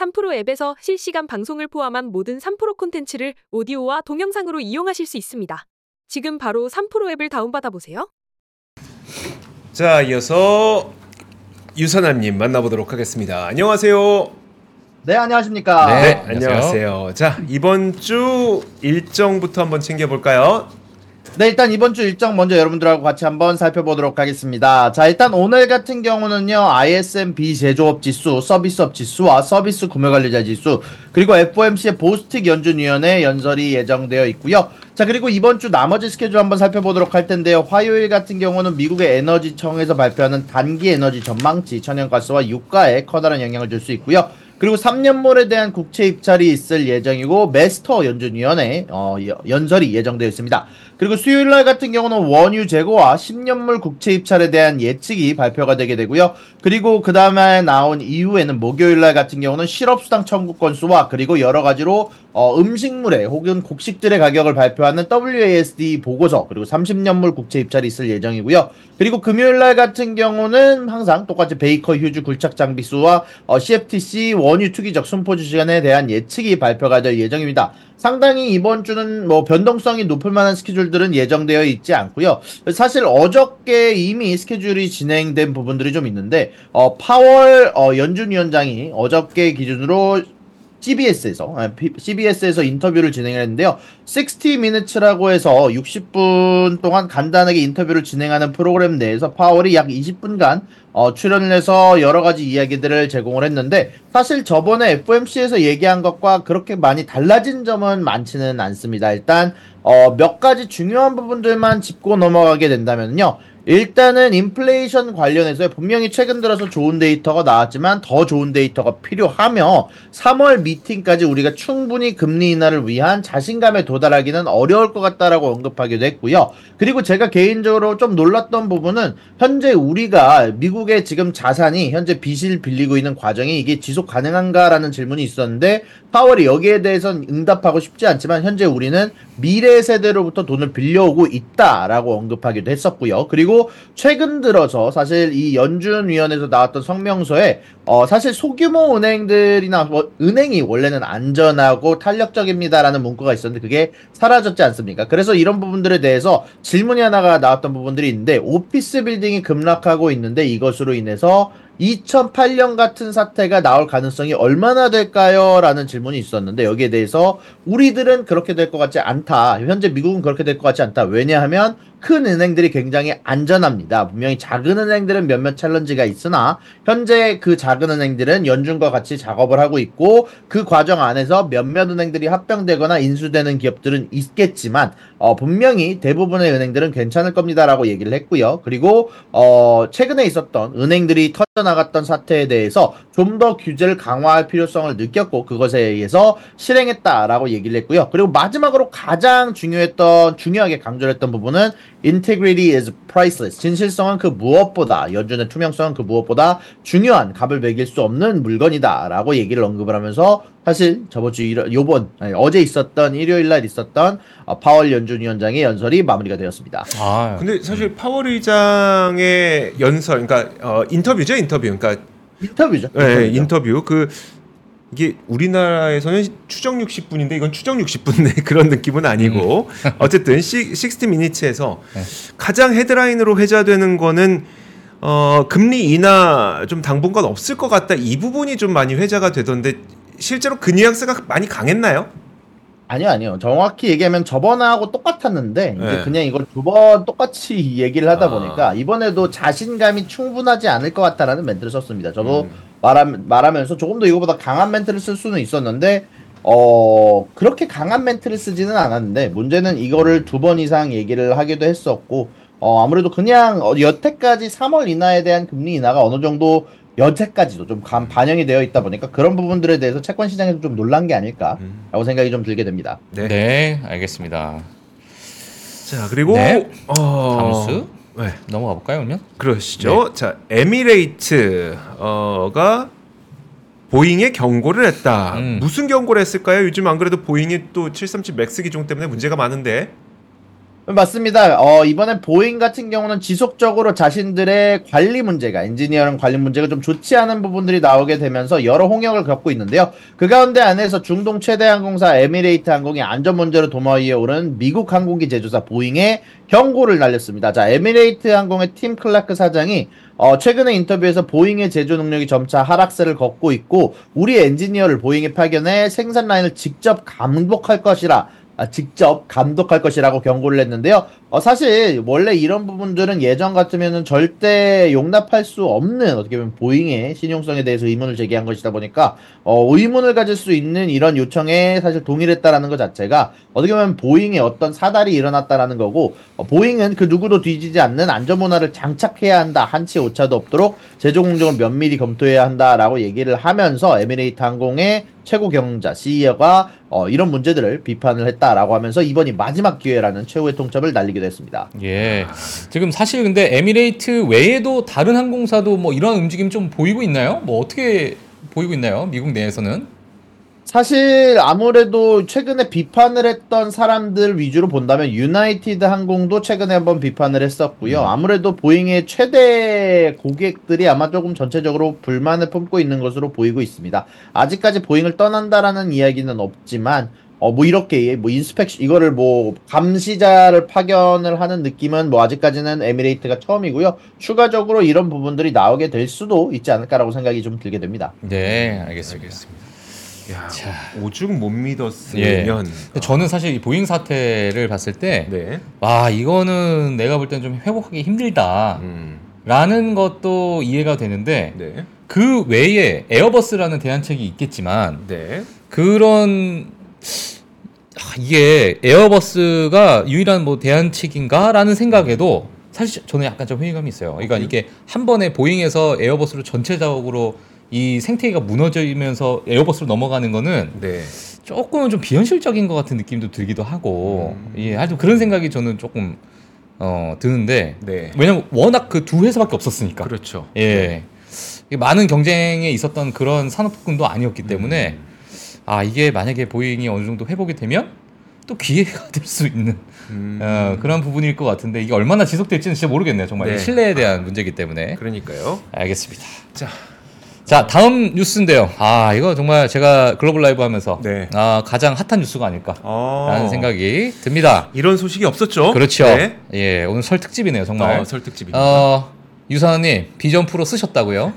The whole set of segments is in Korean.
3프로 앱에서 실시간 방송을 포함한 모든 3프로 콘텐츠를 오디오와 동영상으로 이용하실 수 있습니다. 지금 바로 3프로 앱을 다운받아 보세요. 자, 이어서 유선아님 만나보도록 하겠습니다. 안녕하세요. 네, 안녕하십니까. 네, 네, 안녕하세요. 안녕하세요. 자, 이번 주 일정부터 한번 챙겨볼까요? 네, 일단 이번 주 일정 먼저 여러분들하고 같이 한번 살펴보도록 하겠습니다. 자, 일단 오늘 같은 경우는요, ISM 비제조업 지수, 서비스업 지수와 서비스 구매 관리자 지수, 그리고 FOMC의 보스틱 연준위원회 연설이 예정되어 있고요. 자, 그리고 이번 주 나머지 스케줄 한번 살펴보도록 할 텐데요. 화요일 같은 경우는 미국의 에너지청에서 발표하는 단기 에너지 전망치, 천연가스와 유가에 커다란 영향을 줄 수 있고요. 그리고 3년물에 대한 국채 입찰이 있을 예정이고 메스터 연준위원회 어, 여- 연설이 예정되어 있습니다. 그리고 수요일 날 같은 경우는 원유 재고와 10년물 국채 입찰에 대한 예측이 발표가 되게 되고요. 그리고 그 다음에 나온 이후에는 목요일 날 같은 경우는 실업수당 청구 건수와 그리고 여러 가지로 어, 음식물의 혹은 곡식들의 가격을 발표하는 WASD 보고서 그리고 30년물 국채 입찰이 있을 예정이고요. 그리고 금요일 날 같은 경우는 항상 똑같이 베이커 휴즈 굴착 장비 수와 어, CFTC 원유 투기적 순포주 시간에 대한 예측이 발표가 될 예정입니다. 상당히 이번 주는 뭐 변동성이 높을 만한 스케줄들은 예정되어 있지 않고요. 사실 어저께 이미 스케줄이 진행된 부분들이 좀 있는데 어, 파월 어, 연준 위원장이 어저께 기준으로 CBS에서 CBS에서 인터뷰를 진행을 했는데요. 60 Minutes라고 해서 60분 동안 간단하게 인터뷰를 진행하는 프로그램 내에서 파월이 약 20분간 어, 출연을 해서 여러 가지 이야기들을 제공을 했는데 사실 저번에 FOMC에서 얘기한 것과 그렇게 많이 달라진 점은 많지는 않습니다. 일단 어, 몇 가지 중요한 부분들만 짚고 넘어가게 된다면요. 일단은 인플레이션 관련해서 분명히 최근 들어서 좋은 데이터가 나왔지만 더 좋은 데이터가 필요하며 3월 미팅까지 우리가 충분히 금리 인하를 위한 자신감에 도달하기는 어려울 것 같다라고 언급하기도 했고요. 그리고 제가 개인적으로 좀 놀랐던 부분은 현재 우리가 미국의 지금 자산이 현재 빚을 빌리고 있는 과정이 이게 지속 가능한가라는 질문이 있었는데 파월이 여기에 대해서는 응답하고 싶지 않지만 현재 우리는 미래 세대로부터 돈을 빌려오고 있다라고 언급하기도 했었고요. 그리고 최근 들어서 사실 이 연준위원회에서 나왔던 성명서에 어 사실 소규모 은행들이나 뭐 은행이 원래는 안전하고 탄력적입니다라는 문구가 있었는데 그게 사라졌지 않습니까? 그래서 이런 부분들에 대해서 질문이 하나가 나왔던 부분들이 있는데 오피스 빌딩이 급락하고 있는데 이것으로 인해서 2008년 같은 사태가 나올 가능성이 얼마나 될까요? 라는 질문이 있었는데 여기에 대해서 우리들은 그렇게 될 것 같지 않다. 현재 미국은 그렇게 될 것 같지 않다. 왜냐하면 큰 은행들이 굉장히 안전합니다. 분명히 작은 은행들은 몇몇 챌린지가 있으나 현재 그 작은 은행들은 연준과 같이 작업을 하고 있고 그 과정 안에서 몇몇 은행들이 합병되거나 인수되는 기업들은 있겠지만 어, 분명히 대부분의 은행들은 괜찮을 겁니다라고 얘기를 했고요. 그리고 어, 최근에 있었던 은행들이 터져나 갔던 사태에 대해서 좀 더 규제를 강화할 필요성을 느꼈고 그것에 의해서 실행했다라고 얘기를 했고요. 그리고 마지막으로 가장 중요했던 중요하게 강조했던 부분은 integrity is priceless. 진실성은 그 무엇보다 연준의 투명성은 그 무엇보다 중요한 값을 매길 수 없는 물건이다라고 얘기를 언급을 하면서 사실 저번 주 일, 요번 아니, 어제 있었던 일요일 날 있었던 어, 파월 연준 위원장의 연설이 마무리가 되었습니다. 아, 근데 사실 파월 의장의 연설, 그러니까 어, 인터뷰죠, 인터뷰. 그러니까 인터뷰죠. 네, 인터뷰죠. 인터뷰 그 이게 우리나라에서는 추정 60분인데 이건 추정 60분 그런 느낌은 아니고 어쨌든 시, 60 미니츠에서 네. 가장 헤드라인으로 회자되는 거는 어 금리 인하 좀 당분간 없을 것 같다 이 부분이 좀 많이 회자가 되던데 실제로 그 뉘앙스가 많이 강했나요? 아니요, 아니요. 정확히 얘기하면 저번하고 똑같았는데 이제 네. 그냥 이걸 두 번 똑같이 얘기를 하다 아. 보니까 이번에도 자신감이 충분하지 않을 것 같다라는 멘트를 썼습니다. 저도 음. 말하, 말하면서 조금 더 이거보다 강한 멘트를 쓸 수는 있었는데 어 그렇게 강한 멘트를 쓰지는 않았는데 문제는 이거를 두 번 이상 얘기를 하기도 했었고 어 아무래도 그냥 어, 여태까지 3월 인하에 대한 금리 인하가 어느 정도 여태까지도 좀 감, 반영이 되어 있다 보니까 그런 부분들에 대해서 채권 시장에서 좀 놀란 게 아닐까라고 음. 생각이 좀 들게 됩니다. 네. 네, 알겠습니다. 자 그리고 네. 어, 다음 수 네. 넘어가 볼까요, 그러면? 그러시죠. 자, 에미레이트가 보잉에 경고를 했다. 음. 무슨 경고를 했을까요? 요즘 안 그래도 보잉이 또 737 맥스 기종 때문에 문제가 많은데. 맞습니다. 어, 이번에 보잉 같은 경우는 지속적으로 자신들의 관리 문제가, 엔지니어링 관리 문제가 좀 좋지 않은 부분들이 나오게 되면서 여러 홍역을 겪고 있는데요. 그 가운데 안에서 중동 최대 항공사 에미레이트 항공이 안전 문제로 도마 위에 오른 미국 항공기 제조사 보잉에 경고를 날렸습니다. 자, 에미레이트 항공의 팀 클라크 사장이 어, 최근에 인터뷰에서 보잉의 제조 능력이 점차 하락세를 걷고 있고 우리 엔지니어를 보잉에 파견해 생산 라인을 직접 감독할 것이라 아, 직접 감독할 것이라고 경고를 했는데요. 어, 사실 원래 이런 부분들은 예전 같으면은 절대 용납할 수 없는 어떻게 보면 보잉의 신용성에 대해서 의문을 제기한 것이다 보니까 어, 의문을 가질 수 있는 이런 요청에 사실 동의를 했다라는 것 자체가 어떻게 보면 보잉의 어떤 사달이 일어났다라는 거고 어, 보잉은 그 누구도 뒤지지 않는 안전 문화를 장착해야 한다 한치 오차도 없도록 제조 공정을 면밀히 검토해야 한다라고 얘기를 하면서 에미레이트 항공의 최고 경영자 CEO가 어, 이런 문제들을 비판을 했다라고 하면서 이번이 마지막 기회라는 최후의 통첩을 날리기도 했습니다. 예. 지금 사실 근데 에미레이트 외에도 다른 항공사도 뭐 이런 움직임 좀 보이고 있나요? 뭐 어떻게 보이고 있나요? 미국 내에서는? 사실 아무래도 최근에 비판을 했던 사람들 위주로 본다면 유나이티드 항공도 최근에 한번 비판을 했었고요. 아무래도 보잉의 최대 고객들이 아마 조금 전체적으로 불만을 품고 있는 것으로 보이고 있습니다. 아직까지 보잉을 떠난다라는 이야기는 없지만 어 뭐 이렇게 뭐 inspection 이거를 뭐 감시자를 파견을 하는 느낌은 뭐 아직까지는 에미레이트가 처음이고요. 추가적으로 이런 부분들이 나오게 될 수도 있지 않을까라고 생각이 좀 들게 됩니다. 네, 알겠습니다. 야, 자. 오죽 못 예. 믿었으면. 근데 저는 사실 이 보잉 사태를 봤을 때, 네. 와 이거는 내가 볼 때는 좀 회복하기 힘들다. 음. 라는 것도 이해가 되는데 네. 그 외에 에어버스라는 대안책이 있겠지만 네. 그런 아, 이게 에어버스가 유일한 뭐 대안책인가라는 생각에도 사실 저는 약간 좀 회의감이 있어요. 그러니까 이게 한 번에 보잉에서 에어버스로 전체적으로 이 생태계가 무너지면서 에어버스로 넘어가는 거는 네. 조금은 좀 비현실적인 것 같은 느낌도 들기도 하고 음. 예, 하여튼 그런 생각이 저는 조금 어 드는데 네. 왜냐면 워낙 그 두 회사밖에 없었으니까 그렇죠. 예 이게 많은 경쟁에 있었던 그런 산업군도 아니었기 때문에 음. 아 이게 만약에 보잉이 어느 정도 회복이 되면 또 기회가 될 수 있는 음. 어, 그런 부분일 것 같은데 이게 얼마나 지속될지는 진짜 모르겠네요 정말 네. 신뢰에 대한 문제이기 때문에 그러니까요. 알겠습니다 자, 자 다음 뉴스인데요 아 이거 정말 제가 글로벌 라이브 하면서 네. 아 가장 핫한 뉴스가 아닐까 어. 라는 생각이 듭니다. 이런 소식이 없었죠? 그렇죠. 네. 예, 오늘 설 특집이네요, 정말. 어, 설 특집입니다. 어, 유사님 비전 프로 쓰셨다고요?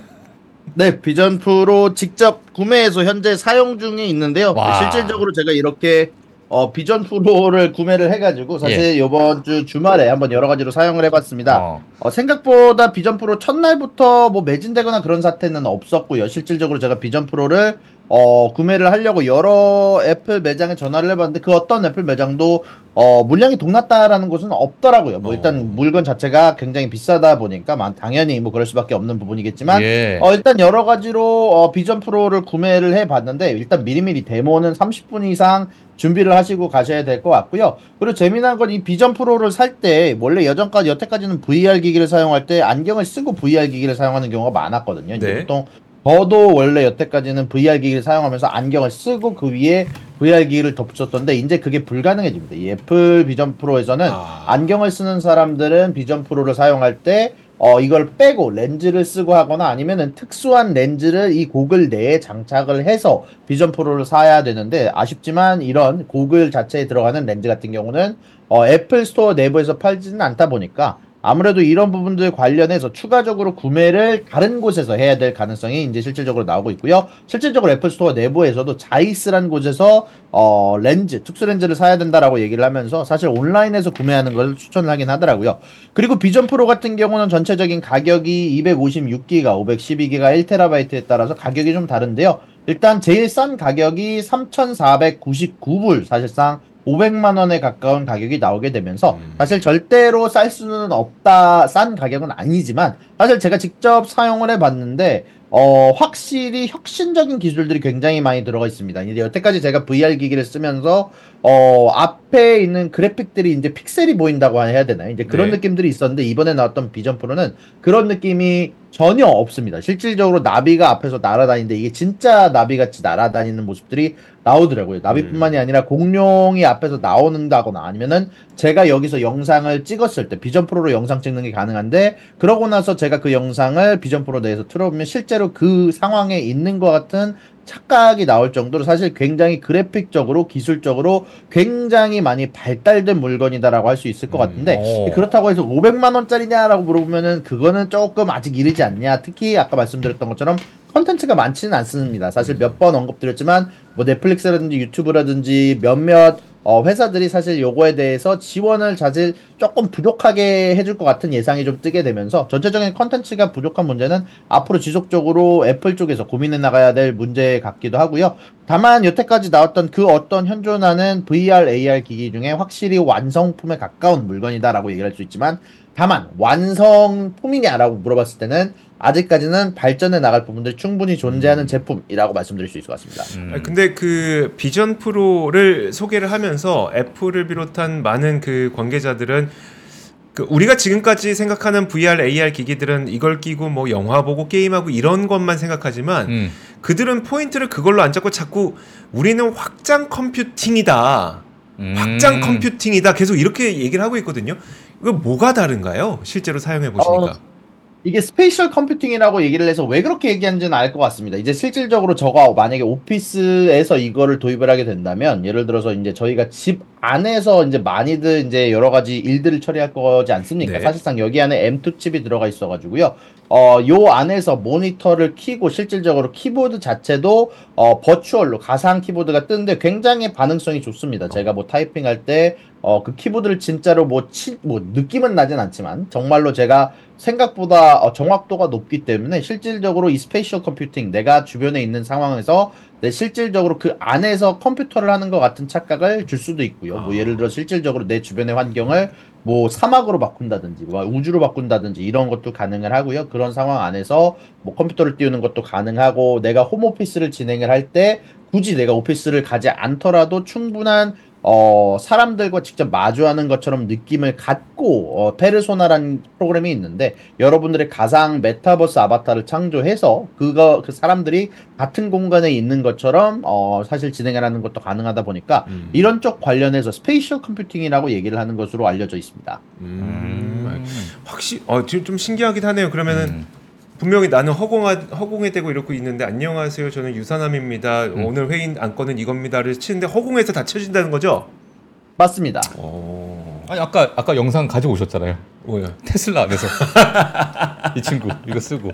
네, 비전 프로 직접 구매해서 현재 사용 중에 있는데요. 와. 실질적으로 제가 이렇게 어, 비전 프로를 구매를 해가지고 사실 이번 주 주말에 한번 여러 가지로 사용을 해봤습니다. 어. 어, 생각보다 비전 프로 첫날부터 뭐 매진되거나 그런 사태는 없었고요. 실질적으로 제가 비전 프로를 어, 구매를 하려고 여러 애플 매장에 전화를 해봤는데 그 어떤 애플 매장도 어, 물량이 동났다라는 곳은 없더라고요. 뭐 어. 일단 물건 자체가 굉장히 비싸다 보니까 만- 당연히 뭐 그럴 수밖에 없는 부분이겠지만 예. 어, 일단 여러 가지로 어, 비전 프로를 구매를 해봤는데 일단 미리미리 데모는 30분 이상 준비를 하시고 가셔야 될 것 같고요. 그리고 재미난 건 이 비전 프로를 살 때 원래 여전까지 여태까지는 VR 기기를 사용할 때 안경을 쓰고 VR 기기를 사용하는 경우가 많았거든요. 이제 네. 보통 저도 원래 여태까지는 VR 기기를 사용하면서 안경을 쓰고 그 위에 VR 기기를 덮쳤던데 이제 그게 불가능해집니다. 이 애플 비전 프로에서는 아. 안경을 쓰는 사람들은 비전 프로를 사용할 때 어, 이걸 빼고 렌즈를 쓰고 하거나 아니면은 특수한 렌즈를 이 고글 내에 장착을 해서 비전 프로를 사야 되는데 아쉽지만 이런 고글 자체에 들어가는 렌즈 같은 경우는 어, 애플 스토어 내부에서 팔지는 않다 보니까 아무래도 이런 부분들 관련해서 추가적으로 구매를 다른 곳에서 해야 될 가능성이 이제 실질적으로 나오고 있고요. 실질적으로 애플 스토어 내부에서도 자이스라는 곳에서 어, 렌즈, 특수 렌즈를 사야 된다라고 얘기를 하면서 사실 온라인에서 구매하는 걸 추천을 하긴 하더라고요. 그리고 비전 프로 같은 경우는 전체적인 가격이 256기가, 512기가, 1TB에 따라서 가격이 좀 다른데요. 일단 제일 싼 가격이 3,499불 사실상 500만 원에 가까운 가격이 나오게 되면서 음. 사실 절대로 쌀 수는 없다 싼 가격은 아니지만 사실 제가 직접 사용을 해봤는데 어 확실히 혁신적인 기술들이 굉장히 많이 들어가 있습니다. 이제 여태까지 제가 VR 기기를 쓰면서 어 앞에 있는 그래픽들이 이제 픽셀이 보인다고 해야 되나요? 이제 그런 네. 느낌들이 있었는데 이번에 나왔던 비전 프로는 그런 느낌이 전혀 없습니다. 실질적으로 나비가 앞에서 날아다니는데 이게 진짜 나비 같이 날아다니는 모습들이 나오더라고요. 나비뿐만이 아니라 공룡이 앞에서 나오는다거나 아니면은 제가 여기서 영상을 찍었을 때 비전 프로로 영상 찍는 게 가능한데 그러고 나서 제가 그 영상을 비전 프로 내에서 틀어보면 실제로 그 상황에 있는 것 같은 착각이 나올 정도로 사실 굉장히 그래픽적으로 기술적으로 굉장히 많이 발달된 물건이다라고 할 수 있을 것 같은데 오. 그렇다고 해서 500만 원짜리냐라고 물어보면은 그거는 조금 아직 이르지 않냐 특히 아까 말씀드렸던 것처럼 컨텐츠가 많지는 않습니다 사실 몇 번 언급드렸지만 뭐 넷플릭스라든지 유튜브라든지 몇몇 어, 회사들이 사실 요거에 대해서 지원을 사실 조금 부족하게 해줄 것 같은 예상이 좀 뜨게 되면서 전체적인 컨텐츠가 부족한 문제는 앞으로 지속적으로 애플 쪽에서 고민해 나가야 될 문제 같기도 하고요. 다만 여태까지 나왔던 그 어떤 현존하는 VR, AR 기기 중에 확실히 완성품에 가까운 물건이다라고 얘기할 수 있지만 다만 완성품이냐라고 물어봤을 때는 아직까지는 발전해 나갈 부분들이 충분히 존재하는 제품이라고 말씀드릴 수 있을 것 같습니다. 음. 근데 그 비전 프로를 소개를 하면서 애플을 비롯한 많은 그 관계자들은 그 우리가 지금까지 생각하는 VR, AR 기기들은 이걸 끼고 뭐 영화 보고 게임하고 이런 것만 생각하지만 음. 그들은 포인트를 그걸로 안 잡고 자꾸 우리는 확장 컴퓨팅이다. 음. 확장 컴퓨팅이다. 계속 이렇게 얘기를 하고 있거든요. 이거 뭐가 다른가요? 실제로 사용해 보시니까. 어, 이게 spatial computing이라고 얘기를 해서 왜 그렇게 얘기하는지는 알 것 같습니다. 이제 실질적으로 저가 만약에 오피스에서 이거를 도입을 하게 된다면 예를 들어서 이제 저희가 집 안에서 이제 많이들 이제 여러 가지 일들을 처리할 거지 않습니까? 네. 사실상 여기 안에 M2 칩이 들어가 있어 가지고요. 어, 요 안에서 모니터를 키고 실질적으로 키보드 자체도 어, 버추얼로 가상 키보드가 뜨는데 굉장히 반응성이 좋습니다. 제가 뭐 타이핑할 때 어, 그 키보드를 진짜로 뭐, 치, 뭐, 느낌은 나진 않지만, 정말로 제가 생각보다 어, 정확도가 높기 때문에 실질적으로 이 spatial computing, 내가 주변에 있는 상황에서 내 실질적으로 그 안에서 컴퓨터를 하는 것 같은 착각을 줄 수도 있고요. 뭐 아. 예를 들어 실질적으로 내 주변의 환경을 뭐 사막으로 바꾼다든지, 뭐 우주로 바꾼다든지 이런 것도 가능을 하고요. 그런 상황 안에서 뭐 컴퓨터를 띄우는 것도 가능하고, 내가 home office를 진행을 할 때 굳이 내가 오피스를 가지 않더라도 충분한 어, 사람들과 직접 마주하는 것처럼 느낌을 갖고, 어, 페르소나라는 프로그램이 있는데, 여러분들의 가상 메타버스 아바타를 창조해서, 그거, 그 사람들이 같은 공간에 있는 것처럼, 어, 사실 진행을 하는 것도 가능하다 보니까, 음. 이런 쪽 관련해서 spatial computing이라고 얘기를 하는 것으로 알려져 있습니다. 음. 확실히 어 지금 좀 신기하긴 하네요. 그러면은 음. 분명히 나는 허공하, 허공에 대고 이러고 있는데 안녕하세요. 저는 유사남입니다. 음. 오늘 회의 안건은 이겁니다를 치는데 허공에서 다 쳐진다는 거죠? 맞습니다. 어. 아니 아까 아까 영상 가지고 오셨잖아요. 뭐야? 테슬라 안에서 이 친구 이거 쓰고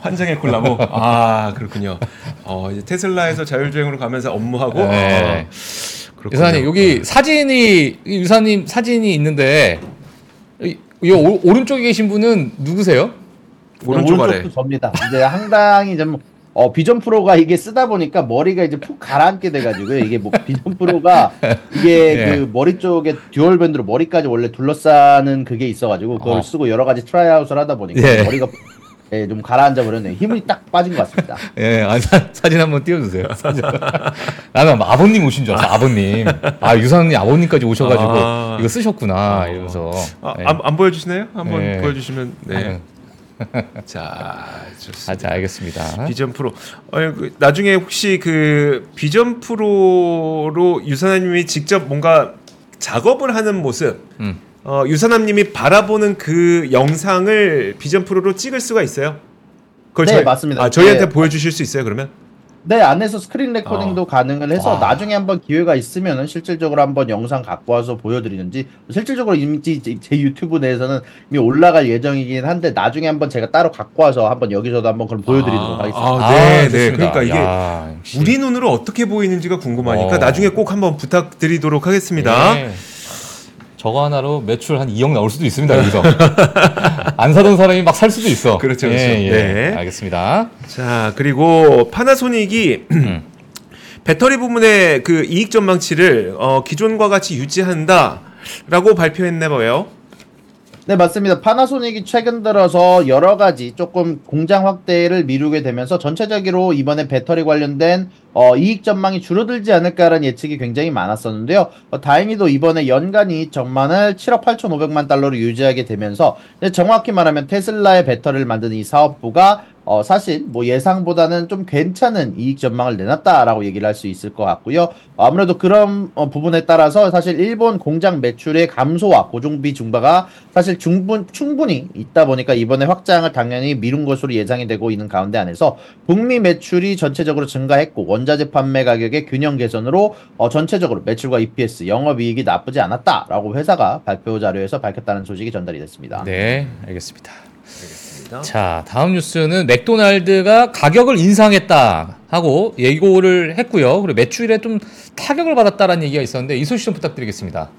환장의 콜라보. 아 그렇군요. 어 이제 테슬라에서 자율주행으로 가면서 업무하고. 네. 아, 그렇군요. 유사님 여기 사진이 이 유사님 사진이 있는데 이, 이 오, 오른쪽에 계신 분은 누구세요? 오른쪽 아래. 오른쪽도 접니다. 이제 상당히 좀, 어, 비전 프로가 이게 쓰다 보니까 머리가 이제 푹 가라앉게 돼가지고요. 이게 뭐 비전 프로가 이게 예. 그 머리 쪽에 dual 밴드로 머리까지 원래 둘러싸는 그게 있어가지고 그걸 어. 쓰고 여러 가지 tryout을 하다 보니까 예. 머리가 예, 좀 가라앉아 버렸네요. 힘이 딱 빠진 것 같습니다. 예, 아, 사, 사진 한번 띄워주세요. 사진. 나는 아버님 오신 줄 알았어. 아버님. 아 유사남님 아버님까지 오셔가지고 아. 이거 쓰셨구나 어. 이러면서. 아, 예. 안, 안 보여주시나요? 한번 네. 보여주시면 네. 아, 자 좋습니다. 아, 자 알겠습니다. 비전 프로. 어, 그, 나중에 혹시 그 비전 프로로 유사남님이 직접 뭔가 작업을 하는 모습, 음. 어, 유사남님이 바라보는 그 영상을 비전 프로로 찍을 수가 있어요. 그걸 네, 저희- 맞습니다. 아, 저희한테 네. 보여주실 수 있어요, 그러면? 네, 안에서 스크린 레코딩도 가능을 해서 와. 나중에 한번 기회가 있으면은 실질적으로 한번 영상 갖고 와서 보여드리는지 실질적으로 이미 제, 제 유튜브 내에서는 이미 올라갈 예정이긴 한데 나중에 한번 제가 따로 갖고 와서 한번 여기서도 한번 그럼 보여드리도록 아, 하겠습니다. 아, 네, 네. 좋습니다. 그러니까 이게 야. 우리 눈으로 어떻게 보이는지가 궁금하니까 어. 나중에 꼭 한번 부탁드리도록 하겠습니다. 예. 저거 하나로 매출 한 2억 나올 수도 있습니다 여기서 안 사던 사람이 막 살 수도 있어 그렇죠, 예, 그렇죠. 예. 네. 알겠습니다 자, 그리고 파나소닉이 음. 배터리 부분의 그 이익 전망치를 어, 기존과 같이 유지한다라고 발표했나 봐요. 네, 맞습니다. 파나소닉이 최근 들어서 여러 가지 조금 공장 확대를 미루게 되면서 전체적으로 이번에 배터리 관련된 어, 이익 전망이 줄어들지 않을까라는 예측이 굉장히 많았었는데요. 어, 다행히도 이번에 연간 이익 전망을 7억 8,500만 달러로 유지하게 되면서 정확히 말하면 테슬라의 배터리를 만드는 이 사업부가 어, 사실 뭐 예상보다는 좀 괜찮은 이익 전망을 내놨다라고 얘기를 할 수 있을 것 같고요. 아무래도 그런 어, 부분에 따라서 사실 일본 공장 매출의 감소와 고정비 증가가 사실 충분, 충분히 있다 보니까 이번에 확장을 당연히 미룬 것으로 예상이 되고 있는 가운데 안에서 북미 매출이 전체적으로 증가했고 원자재 판매 가격의 균형 개선으로 어, 전체적으로 매출과 EPS, 영업이익이 나쁘지 않았다라고 회사가 발표 자료에서 밝혔다는 소식이 전달이 됐습니다. 네, 알겠습니다. 알겠습니다. 자, 다음 뉴스는 맥도날드가 가격을 인상했다 하고 예고를 했고요. 그리고 매출에 좀 타격을 받았다라는 얘기가 있었는데 이 소식 좀 부탁드리겠습니다.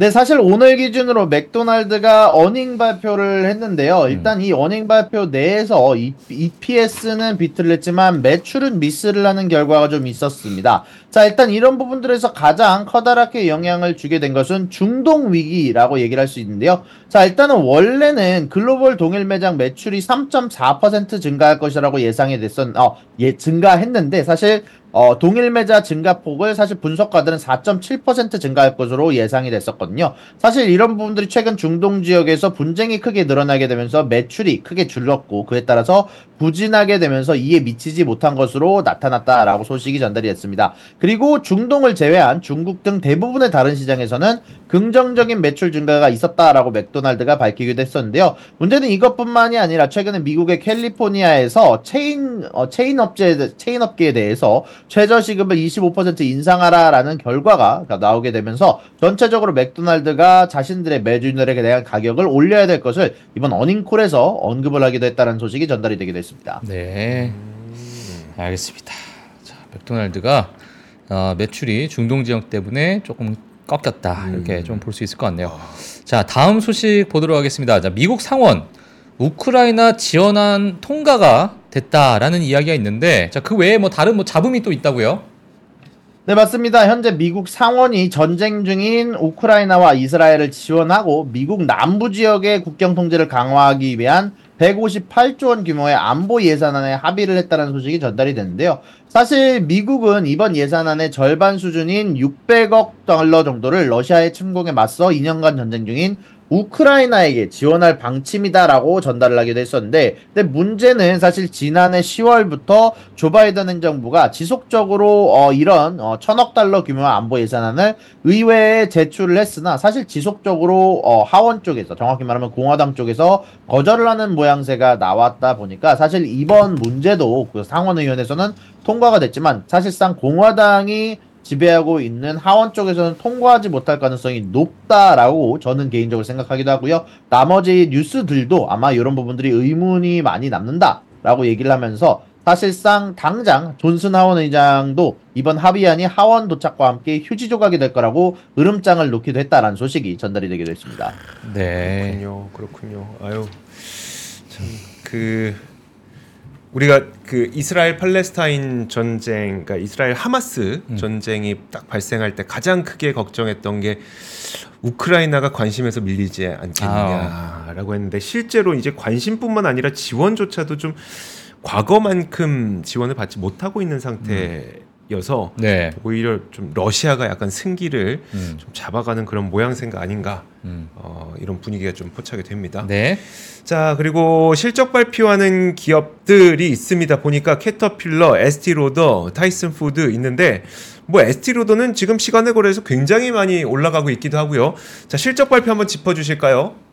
네, 사실 오늘 기준으로 맥도날드가 earning 발표를 했는데요. 일단 이 earning 발표 내에서 이- EPS는 beat를 냈지만 매출은 miss를 하는 결과가 좀 있었습니다. 자, 일단 이런 부분들에서 가장 커다랗게 영향을 주게 된 것은 중동 위기라고 얘기를 할 수 있는데요. 자, 일단은 원래는 글로벌 동일 매장 매출이 3.4% 증가할 것이라고 예상이 됐었, 어, 예, 증가했는데 사실 어, 동일 매장 증가폭을 사실 분석가들은 4.7% 증가할 것으로 예상이 됐었거든요. 사실 이런 부분들이 최근 중동 지역에서 분쟁이 크게 늘어나게 되면서 매출이 크게 줄었고 그에 따라서 부진하게 되면서 이에 미치지 못한 것으로 나타났다라고 소식이 전달이 됐습니다. 그리고 중동을 제외한 중국 등 대부분의 다른 시장에서는 긍정적인 매출 증가가 있었다라고 맥도날드가 밝히기도 했었는데요. 문제는 이것뿐만이 아니라 최근에 미국의 캘리포니아에서 체인 어, 체인 업체 체인 업계에 대해서 최저 시급을 25% 인상하라라는 결과가 나오게 되면서 전체적으로 맥도날드가 자신들의 매주인들에게 대한 가격을 올려야 될 것을 이번 earning call에서 언급을 하기도 했다는 소식이 전달이 되기도 했습니다. 네, 알겠습니다. 자, 맥도날드가 어, 매출이 중동 지역 때문에 조금 꺾였다 이렇게 좀볼 수 있을 것 같네요. 자, 다음 소식 보도록 하겠습니다. 자, 미국 상원 우크라이나 지원안 통과가 됐다라는 이야기가 있는데, 자, 그 외에 뭐 다른 뭐 잡음이 또 있다고요? 네, 맞습니다. 현재 미국 상원이 전쟁 중인 우크라이나와 이스라엘을 지원하고 미국 남부 지역의 국경 통제를 강화하기 위한 158조 원 규모의 안보 예산안에 합의를 했다는 소식이 전달이 됐는데요. 사실 미국은 이번 예산안의 절반 수준인 600억 달러 정도를 러시아의 침공에 맞서 2년간 전쟁 중인 우크라이나에게 지원할 방침이다라고 전달을 하기도 했었는데, 근데 문제는 사실 지난해 10월부터 조 바이든 행정부가 지속적으로 어, 이런 어, 천억 달러 규모의 안보 예산안을 의회에 제출을 했으나 사실 지속적으로 어, 하원 쪽에서 정확히 말하면 공화당 쪽에서 거절을 하는 모양새가 나왔다 보니까 사실 이번 문제도 그 상원 의원에서는 통과가 됐지만 사실상 공화당이 지배하고 있는 하원 쪽에서는 통과하지 못할 가능성이 높다라고 저는 개인적으로 생각하기도 하고요. 나머지 뉴스들도 아마 이런 부분들이 의문이 많이 남는다라고 얘기를 하면서 사실상 당장 존슨 하원 의장도 이번 합의안이 하원 도착과 함께 휴지 조각이 될 거라고 으름장을 놓기도 했다라는 소식이 전달이 되기도 했습니다. 네. 그렇군요. 그렇군요. 아유 참 그 우리가 그 이스라엘 팔레스타인 전쟁, 그러니까 이스라엘 하마스 음. 전쟁이 딱 발생할 때 가장 크게 걱정했던 게 우크라이나가 관심에서 밀리지 않겠느냐라고 했는데 실제로 이제 관심뿐만 아니라 지원조차도 좀 과거만큼 지원을 받지 못하고 있는 상태 여서 네. 오히려 좀 러시아가 약간 승기를 음. 좀 잡아가는 그런 모양새가 아닌가 음. 어, 이런 분위기가 좀 포착이 됩니다. 네. 자 그리고 실적 발표하는 기업들이 있습니다. 보니까 캐터필러, 에스티로더, 타이슨푸드 있는데 뭐 에스티로더는 지금 시간외 거래에서 굉장히 많이 올라가고 있기도 하고요. 자 실적 발표 한번 짚어주실까요?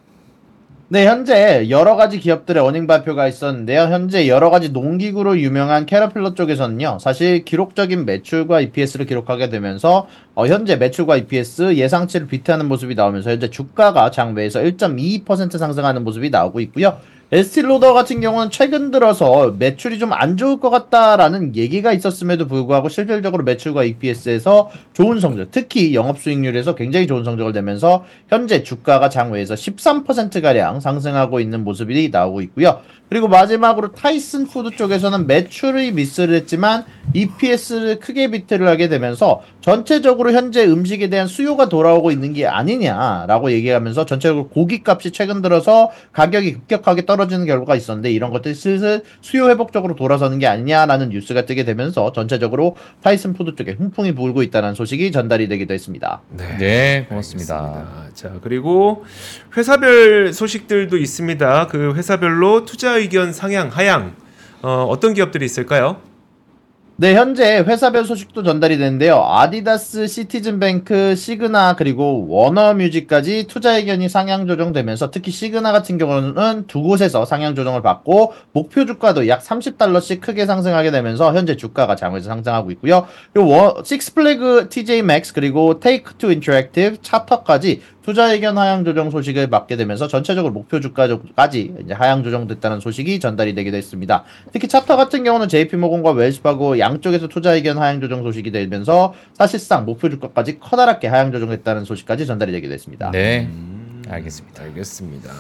네, 현재 여러 가지 기업들의 earning 발표가 있었는데요. 현재 여러 가지 농기구로 유명한 캐터필러 쪽에서는요, 사실 기록적인 매출과 EPS를 기록하게 되면서, 어, 현재 매출과 EPS 예상치를 beat하는 모습이 나오면서, 현재 주가가 장외에서 1.22% 상승하는 모습이 나오고 있고요. 에스티 로더 같은 경우는 최근 들어서 매출이 좀 안 좋을 것 같다라는 얘기가 있었음에도 불구하고 실질적으로 매출과 EPS에서 좋은 성적, 특히 영업 수익률에서 굉장히 좋은 성적을 내면서 현재 주가가 장외에서 13%가량 상승하고 있는 모습이 나오고 있고요. 그리고 마지막으로 타이슨 푸드 쪽에서는 매출에 miss를 했지만 EPS를 크게 beat를 하게 되면서 전체적으로 현재 음식에 대한 수요가 돌아오고 있는 게 아니냐라고 얘기하면서 전체적으로 고기 값이 최근 들어서 가격이 급격하게 떨어지는 결과가 있었는데 이런 것들이 슬슬 수요 회복 쪽으로 돌아서는 게 아니냐라는 뉴스가 뜨게 되면서 전체적으로 타이슨 푸드 쪽에 훈풍이 불고 있다는 소식이 전달이 되기도 했습니다. 네, 고맙습니다. 알겠습니다. 자, 그리고 회사별 소식들도 있습니다. 그 회사별로 투자 의견 상향, 하향. 어, 어떤 기업들이 있을까요? 네, 현재 회사별 소식도 전달이 되는데요. 아디다스, 시티즌뱅크, 시그나 그리고 워너뮤직까지 투자 의견이 상향 조정되면서 특히 시그나 같은 경우는 두 곳에서 상향 조정을 받고 목표 주가도 약 30달러씩 크게 상승하게 되면서 현재 주가가 장외에서 상승하고 있고요. 그리고 워, 식스플래그, TJ 맥스 그리고 테이크 투 인터랙티브, 차터까지 투자 의견 하향 조정 소식을 받게 되면서 전체적으로 목표 주가까지 이제 하향 조정됐다는 소식이 전달이 되기도 했습니다. 특히 차터 같은 경우는 JP모건과 웰스파고 양쪽에서 투자 의견 하향 조정 소식이 되면서 사실상 목표 주가까지 커다랗게 하향 조정됐다는 소식까지 전달이 되기도 했습니다. 네, 음, 알겠습니다. 알겠습니다.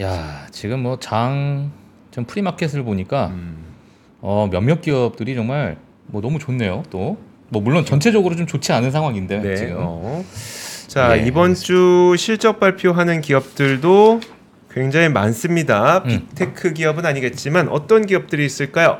야, 지금 뭐 장, 좀 premarket을 보니까 음, 어, 몇몇 기업들이 정말 뭐 너무 좋네요. 또. 뭐 물론 전체적으로 좀 좋지 않은 상황인데 네. 지금. 어. 자, 네, 이번 주 실적 발표하는 기업들도 굉장히 많습니다. 음. 빅테크 기업은 아니겠지만 어떤 기업들이 있을까요?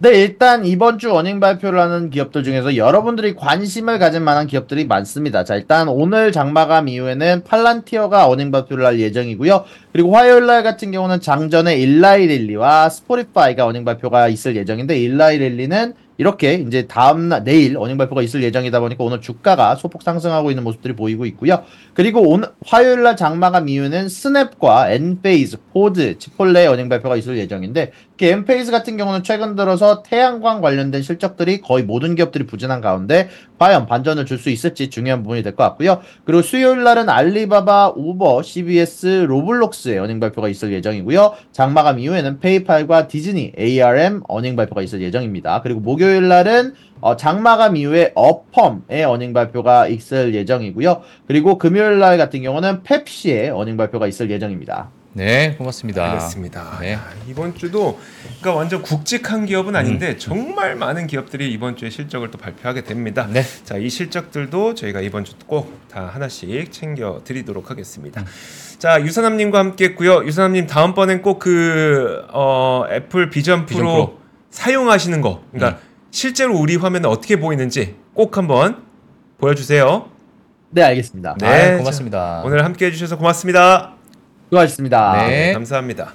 네, 일단 이번 주 earning 발표를 하는 기업들 중에서 여러분들이 관심을 가질 만한 기업들이 많습니다. 자, 일단 오늘 장마감 이후에는 팔란티어가 earning 발표를 할 예정이고요. 그리고 화요일 날 같은 경우는 장전에 일라이릴리와 스포티파이가 earning 발표가 있을 예정인데 일라이릴리는 이렇게 이제 다음 날 내일 earning 발표가 있을 예정이다 보니까 오늘 주가가 소폭 상승하고 있는 모습들이 보이고 있고요. 그리고 오늘 화요일 날 장마감 이후에는 스냅과 엔페이즈, 포드, 치폴레의 earning 발표가 있을 예정인데 특히 엔페이즈 같은 경우는 최근 들어서 태양광 관련된 실적들이 거의 모든 기업들이 부진한 가운데 과연 반전을 줄 수 있을지 중요한 부분이 될 것 같고요. 그리고 수요일 날은 알리바바, 우버, CVS, 로블록스의 earning 발표가 있을 예정이고요. 장마감 이후에는 페이팔과 디즈니, ARM earning 발표가 있을 예정입니다. 그리고 목요일 날은 어, 장마감 이후에 어펌의 earning 발표가 있을 예정이고요. 그리고 금요일 날 같은 경우는 펩시의 earning 발표가 있을 예정입니다. 네, 고맙습니다. 알겠습니다. 네. 야, 이번 주도 그러니까 완전 굵직한 기업은 아닌데 정말 많은 기업들이 이번 주에 실적을 또 발표하게 됩니다. 네. 자, 이 실적들도 저희가 이번 주 꼭 다 하나씩 챙겨 드리도록 하겠습니다. 음. 자, 유사남님과 함께했고요. 유사남님 다음번엔 꼭 그 어, 애플 비전 프로, 비전 프로. 사용하시는 거, 그러니까 음. 실제로 우리 화면에 어떻게 보이는지 꼭 한번 보여주세요. 네, 알겠습니다. 네, 아, 고맙습니다. 오늘 함께 해 주셔서 고맙습니다. 수고하셨습니다. 네. 감사합니다.